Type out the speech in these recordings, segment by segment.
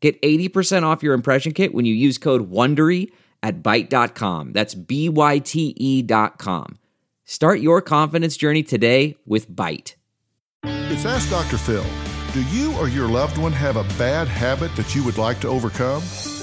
Get 80% off your impression kit when you use code WONDERY at Byte.com. That's B-Y-T-E dot com. Start your confidence journey today with Byte. It's Ask Dr. Phil. Do you or your loved one have a bad habit that you would like to overcome?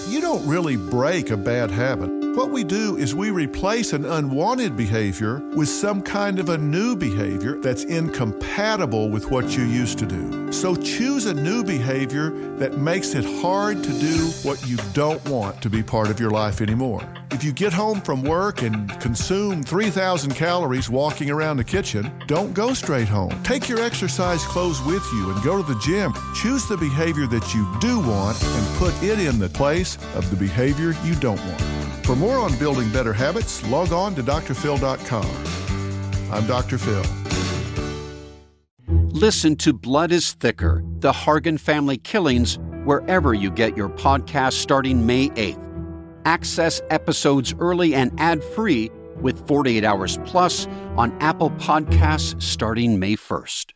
You don't really break a bad habit. What we do is we replace an unwanted behavior with some kind of a new behavior that's incompatible with what you used to do. So choose a new behavior that makes it hard to do what you don't want to be part of your life anymore. If you get home from work and consume 3,000 calories walking around the kitchen, don't go straight home. Take your exercise clothes with you and go to the gym. Choose the behavior that you do want and put it in the place of the behavior you don't want. For more on building better habits, log on to drphil.com. I'm Dr. Phil. Listen to Blood is Thicker The Hargan Family Killings wherever you get your podcast starting May 8th. Access episodes early and ad free with 48 Hours Plus on Apple Podcasts starting May 1st.